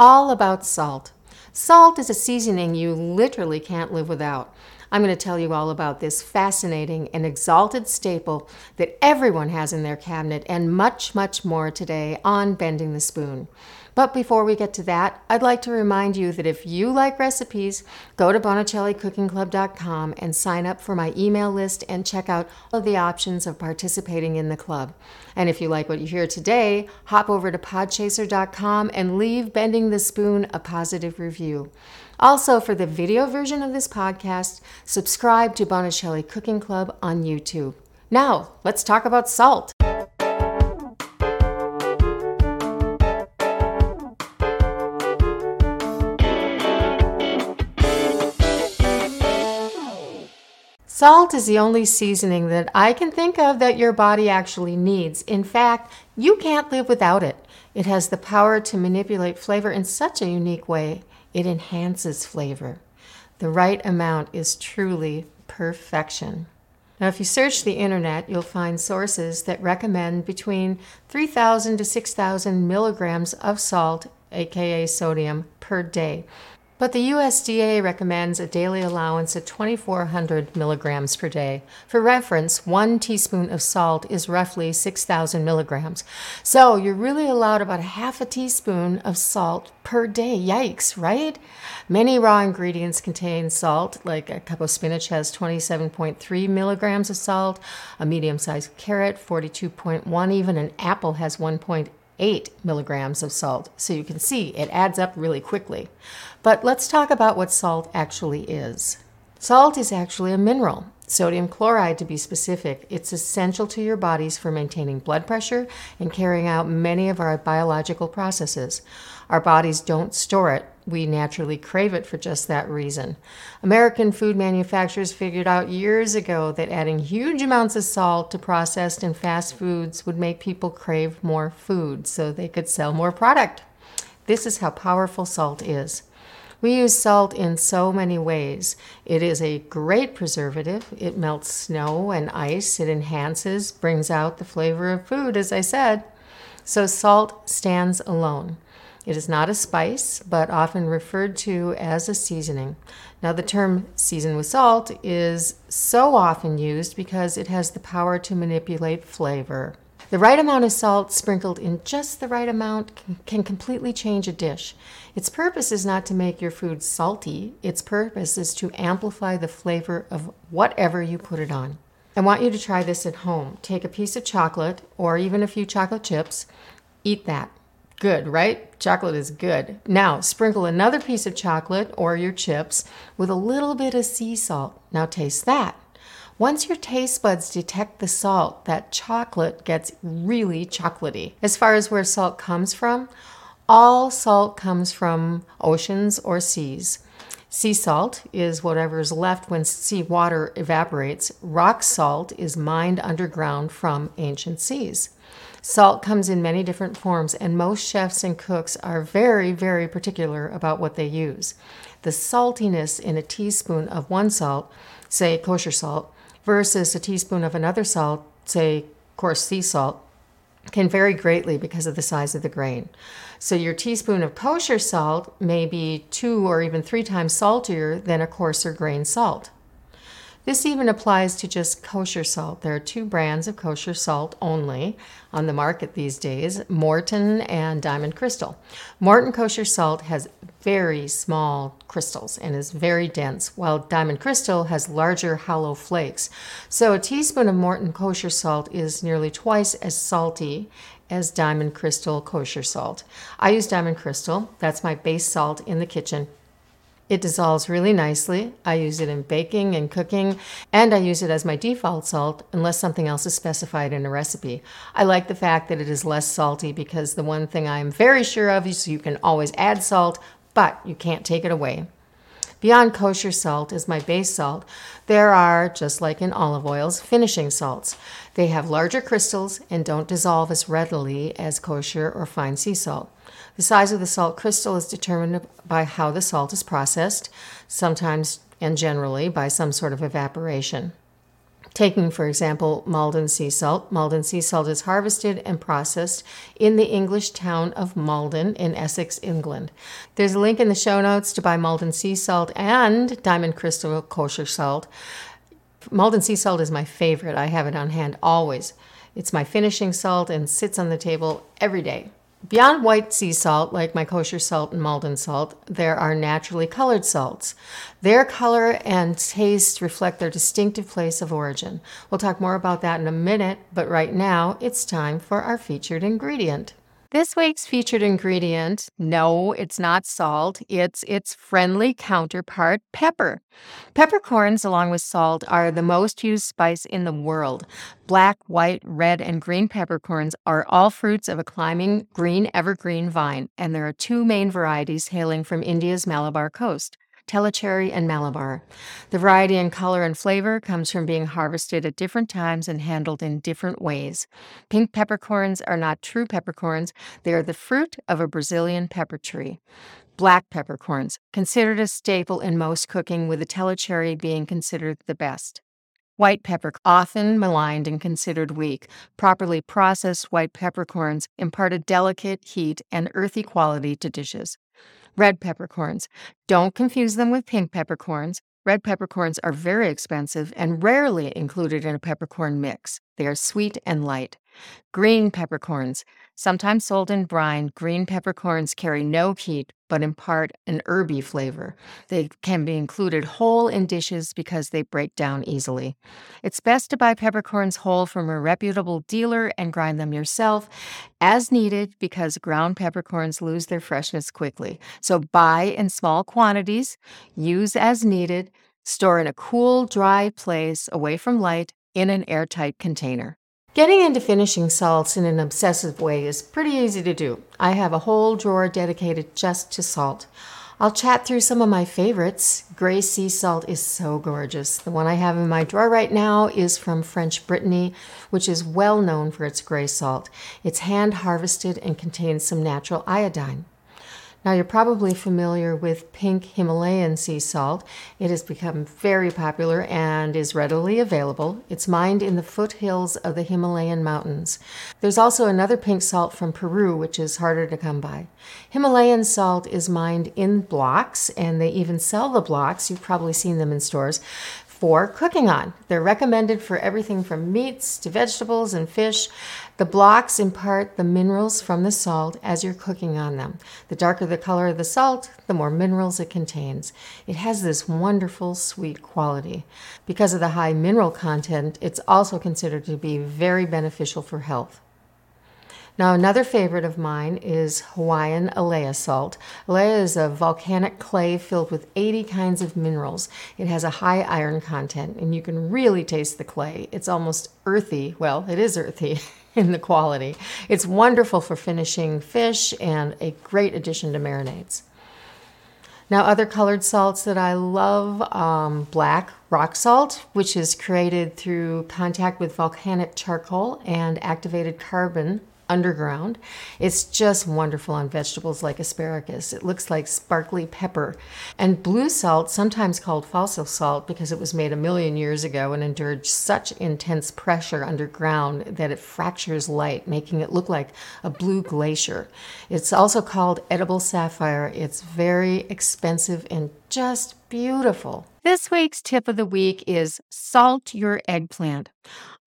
all about salt. Salt is a seasoning you literally can't live without. I'm going to tell you all about this fascinating and exalted staple that everyone has in their cabinet and much, much more today on Bending the Spoon. But before we get to that, I'd like to remind you that if you like recipes, go to BonicelliCookingClub.com and sign up for my email list and check out all the options of participating in the club. And if you like what you hear today, hop over to Podchaser.com and leave Bending the Spoon a positive review. Also, for the video version of this podcast, subscribe to Bonicelli Cooking Club on YouTube. Now, let's talk about salt. Salt is the only seasoning that I can think of that your body actually needs. In fact, you can't live without it. It has the power to manipulate flavor in such a unique way, it enhances flavor. The right amount is truly perfection. Now, if you search the internet, you'll find sources that recommend between 3,000 to 6,000 milligrams of salt, aka sodium, per day. But the USDA recommends a daily allowance of 2,400 milligrams per day. For reference, one teaspoon of salt is roughly 6,000 milligrams. So you're really allowed about half a teaspoon of salt per day. Yikes, right? Many raw ingredients contain salt, like a cup of spinach has 27.3 milligrams of salt, a medium sized carrot, 42.1, even an apple has 1.8 8 milligrams of salt. So you can see it adds up really quickly. But let's talk about what salt actually is. Salt is actually a mineral, sodium chloride to be specific. It's essential to your bodies for maintaining blood pressure and carrying out many of our biological processes. Our bodies don't store it, we naturally crave it for just that reason. American food manufacturers figured out years ago that adding huge amounts of salt to processed and fast foods would make people crave more food so they could sell more product. This is how powerful salt is. We use salt in so many ways. It is a great preservative. It melts snow and ice. It enhances, brings out the flavor of food, as I said. So salt stands alone. It is not a spice, but often referred to as a seasoning. Now, the term season with salt is so often used because it has the power to manipulate flavor. The right amount of salt sprinkled in just the right amount can, completely change a dish. Its purpose is not to make your food salty, its purpose is to amplify the flavor of whatever you put it on. I want you to try this at home. Take a piece of chocolate or even a few chocolate chips, eat that. Good, right? Chocolate is good. Now, sprinkle another piece of chocolate or your chips with a little bit of sea salt. Now, taste that. Once your taste buds detect the salt, that chocolate gets really chocolatey. As far as where salt comes from, all salt comes from oceans or seas. Sea salt is whatever is left when sea water evaporates. Rock salt is mined underground from ancient seas. Salt comes in many different forms, and most chefs and cooks are very, very particular about what they use. The saltiness in a teaspoon of one salt, say kosher salt, versus a teaspoon of another salt, say coarse sea salt, can vary greatly because of the size of the grain. So, your teaspoon of kosher salt may be two or even three times saltier than a coarser grain salt. This even applies to just kosher salt. There are two brands of kosher salt only on the market these days Morton and Diamond Crystal. Morton kosher salt has very small crystals and is very dense, while Diamond Crystal has larger hollow flakes. So a teaspoon of Morton kosher salt is nearly twice as salty as Diamond Crystal kosher salt. I use Diamond Crystal, that's my base salt in the kitchen it dissolves really nicely. I use it in baking and cooking, and I use it as my default salt unless something else is specified in a recipe. I like the fact that it is less salty because the one thing I'm very sure of is you can always add salt, but you can't take it away. Beyond kosher salt is my base salt. There are, just like in olive oils, finishing salts. They have larger crystals and don't dissolve as readily as kosher or fine sea salt. The size of the salt crystal is determined by how the salt is processed, sometimes and generally by some sort of evaporation. Taking, for example, Maldon sea salt. Maldon sea salt is harvested and processed in the English town of Maldon in Essex, England. There's a link in the show notes to buy Maldon sea salt and Diamond Crystal kosher salt. Maldon sea salt is my favorite. I have it on hand always. It's my finishing salt and sits on the table every day. Beyond white sea salt, like my kosher salt and Maldon salt, there are naturally colored salts. Their color and taste reflect their distinctive place of origin. We'll talk more about that in a minute, but right now it's time for our featured ingredient. This week's featured ingredient, no, it's not salt, it's its friendly counterpart, pepper. Peppercorns, along with salt, are the most used spice in the world. Black, white, red, and green peppercorns are all fruits of a climbing green evergreen vine, and there are two main varieties hailing from India's Malabar coast. Tellicherry, and Malabar. The variety in color and flavor comes from being harvested at different times and handled in different ways. Pink peppercorns are not true peppercorns, they are the fruit of a Brazilian pepper tree. Black peppercorns, considered a staple in most cooking, with the Tellicherry being considered the best. White pepper, often maligned and considered weak. Properly processed white peppercorns impart a delicate heat and earthy quality to dishes. Red peppercorns. Don't confuse them with pink peppercorns. Red peppercorns are very expensive and rarely included in a peppercorn mix. They are sweet and light. Green peppercorns. Sometimes sold in brine, green peppercorns carry no heat but impart an herby flavor. They can be included whole in dishes because they break down easily. It's best to buy peppercorns whole from a reputable dealer and grind them yourself as needed because ground peppercorns lose their freshness quickly. So buy in small quantities, use as needed, store in a cool, dry place away from light in an airtight container. Getting into finishing salts in an obsessive way is pretty easy to do. I have a whole drawer dedicated just to salt. I'll chat through some of my favorites. Gray sea salt is so gorgeous. The one I have in my drawer right now is from French Brittany, which is well known for its gray salt. It's hand harvested and contains some natural iodine. Now, you're probably familiar with pink Himalayan sea salt. It has become very popular and is readily available. It's mined in the foothills of the Himalayan mountains. There's also another pink salt from Peru, which is harder to come by. Himalayan salt is mined in blocks, and they even sell the blocks. You've probably seen them in stores for cooking on. They're recommended for everything from meats to vegetables and fish. The blocks impart the minerals from the salt as you're cooking on them. The darker the color of the salt, the more minerals it contains. It has this wonderful sweet quality. Because of the high mineral content, it's also considered to be very beneficial for health. Now, another favorite of mine is Hawaiian Alaea salt. Alaea is a volcanic clay filled with 80 kinds of minerals. It has a high iron content, and you can really taste the clay. It's almost earthy. Well, it is earthy in the quality. It's wonderful for finishing fish and a great addition to marinades. Now, other colored salts that I love um, black rock salt, which is created through contact with volcanic charcoal and activated carbon underground. It's just wonderful on vegetables like asparagus. It looks like sparkly pepper. And blue salt, sometimes called fossil salt because it was made a million years ago and endured such intense pressure underground that it fractures light, making it look like a blue glacier. It's also called edible sapphire. It's very expensive and just beautiful. This week's tip of the week is salt your eggplant.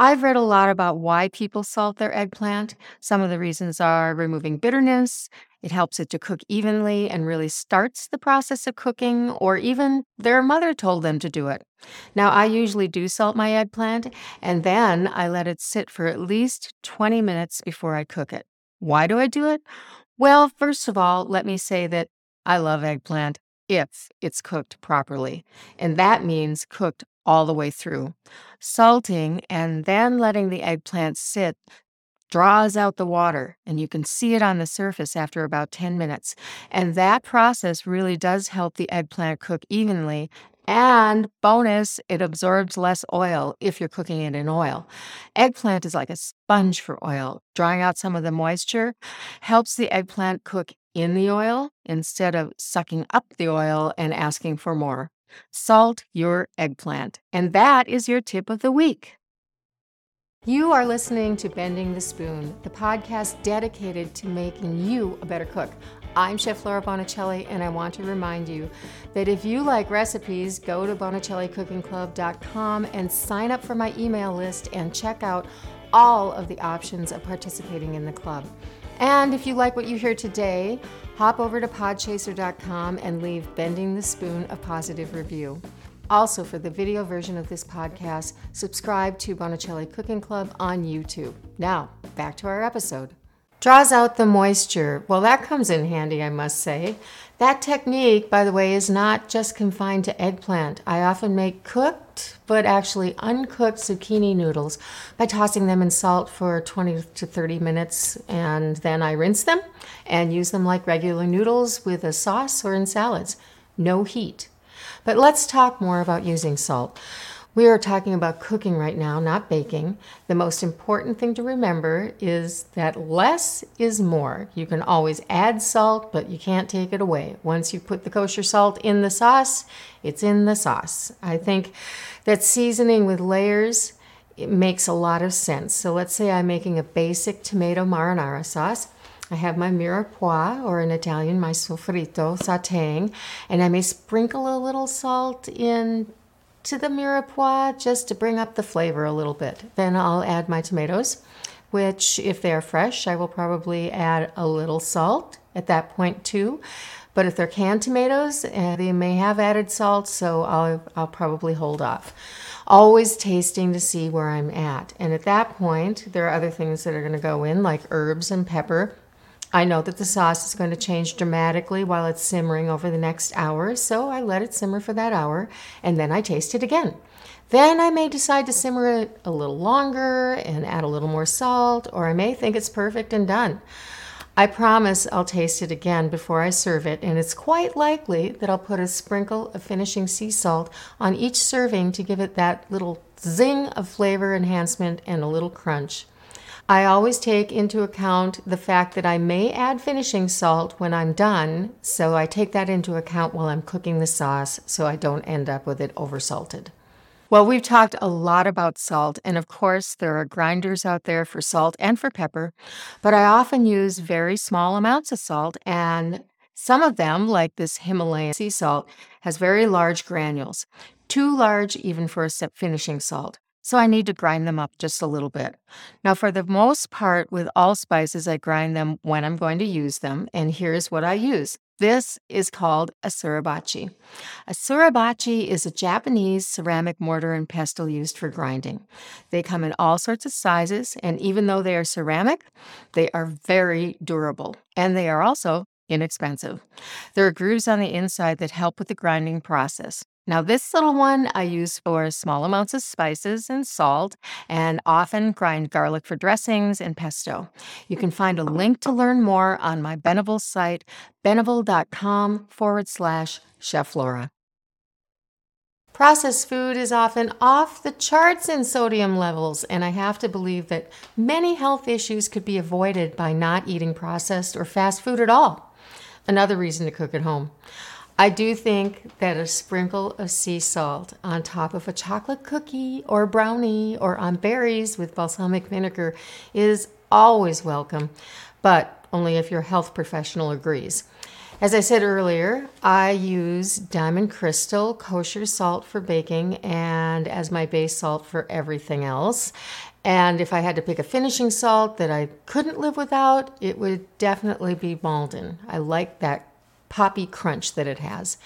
I've read a lot about why people salt their eggplant. Some of the reasons are removing bitterness, it helps it to cook evenly and really starts the process of cooking, or even their mother told them to do it. Now, I usually do salt my eggplant and then I let it sit for at least 20 minutes before I cook it. Why do I do it? Well, first of all, let me say that I love eggplant if it's cooked properly. And that means cooked all the way through. Salting and then letting the eggplant sit draws out the water, and you can see it on the surface after about 10 minutes. And that process really does help the eggplant cook evenly. And bonus, it absorbs less oil if you're cooking it in oil. Eggplant is like a sponge for oil. Drawing out some of the moisture helps the eggplant cook in the oil instead of sucking up the oil and asking for more. Salt your eggplant. And that is your tip of the week. You are listening to Bending the Spoon, the podcast dedicated to making you a better cook. I'm Chef Laura Bonicelli, and I want to remind you that if you like recipes, go to bonicellicookingclub.com and sign up for my email list and check out all of the options of participating in the club. And if you like what you hear today, hop over to podchaser.com and leave Bending the Spoon a positive review. Also, for the video version of this podcast, subscribe to Bonicelli Cooking Club on YouTube. Now, back to our episode. Draws out the moisture. Well, that comes in handy, I must say. That technique, by the way, is not just confined to eggplant. I often make cooked, but actually uncooked zucchini noodles by tossing them in salt for 20 to 30 minutes, and then I rinse them and use them like regular noodles with a sauce or in salads. No heat. But let's talk more about using salt. We are talking about cooking right now, not baking. The most important thing to remember is that less is more. You can always add salt, but you can't take it away. Once you put the kosher salt in the sauce, it's in the sauce. I think that seasoning with layers it makes a lot of sense. So let's say I'm making a basic tomato marinara sauce. I have my mirepoix, or in Italian, my soffritto, sauteing, and I may sprinkle a little salt in to the mirepoix just to bring up the flavor a little bit. Then I'll add my tomatoes, which, if they're fresh, I will probably add a little salt at that point too. But if they're canned tomatoes, uh, they may have added salt, so I'll, I'll probably hold off. Always tasting to see where I'm at. And at that point, there are other things that are going to go in, like herbs and pepper. I know that the sauce is going to change dramatically while it's simmering over the next hour, so I let it simmer for that hour and then I taste it again. Then I may decide to simmer it a little longer and add a little more salt, or I may think it's perfect and done. I promise I'll taste it again before I serve it, and it's quite likely that I'll put a sprinkle of finishing sea salt on each serving to give it that little zing of flavor enhancement and a little crunch. I always take into account the fact that I may add finishing salt when I'm done, so I take that into account while I'm cooking the sauce so I don't end up with it oversalted. Well, we've talked a lot about salt, and of course, there are grinders out there for salt and for pepper, but I often use very small amounts of salt, and some of them, like this Himalayan sea salt, has very large granules, too large even for a finishing salt. So I need to grind them up just a little bit. Now, for the most part, with all spices, I grind them when I'm going to use them. And here's what I use. This is called a suribachi. A suribachi is a Japanese ceramic mortar and pestle used for grinding. They come in all sorts of sizes, and even though they are ceramic, they are very durable. And they are also inexpensive. There are grooves on the inside that help with the grinding process. Now, this little one I use for small amounts of spices and salt, and often grind garlic for dressings and pesto. You can find a link to learn more on my Benevol site, benevol.com forward slash Chef Laura. Processed food is often off the charts in sodium levels, and I have to believe that many health issues could be avoided by not eating processed or fast food at all. Another reason to cook at home. I do think that a sprinkle of sea salt on top of a chocolate cookie or brownie or on berries with balsamic vinegar is always welcome, but only if your health professional agrees. As I said earlier, I use Diamond Crystal kosher salt for baking and as my base salt for everything else. And if I had to pick a finishing salt that I couldn't live without, it would definitely be Maldon. I like that poppy crunch that it has.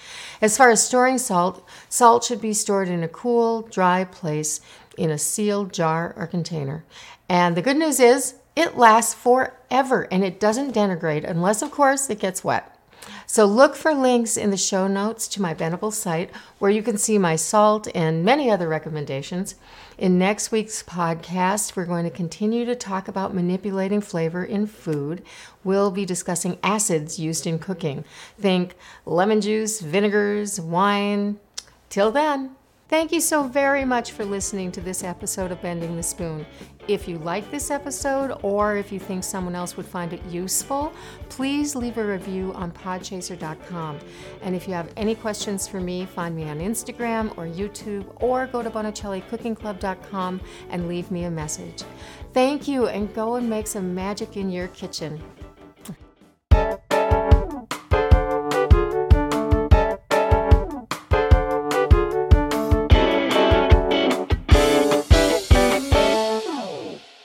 As far as storing salt, salt should be stored in a cool, dry place in a sealed jar or container. And the good news is it lasts forever and it doesn't denigrate unless, of course, it gets wet. So look for links in the show notes to my Benevol site where you can see my salt and many other recommendations. In next week's podcast, we're going to continue to talk about manipulating flavor in food. We'll be discussing acids used in cooking. Think lemon juice, vinegars, wine. Till then, Thank you so very much for listening to this episode of Bending the Spoon. If you like this episode or if you think someone else would find it useful, please leave a review on podchaser.com. And if you have any questions for me, find me on Instagram or YouTube or go to bonicellicookingclub.com and leave me a message. Thank you and go and make some magic in your kitchen.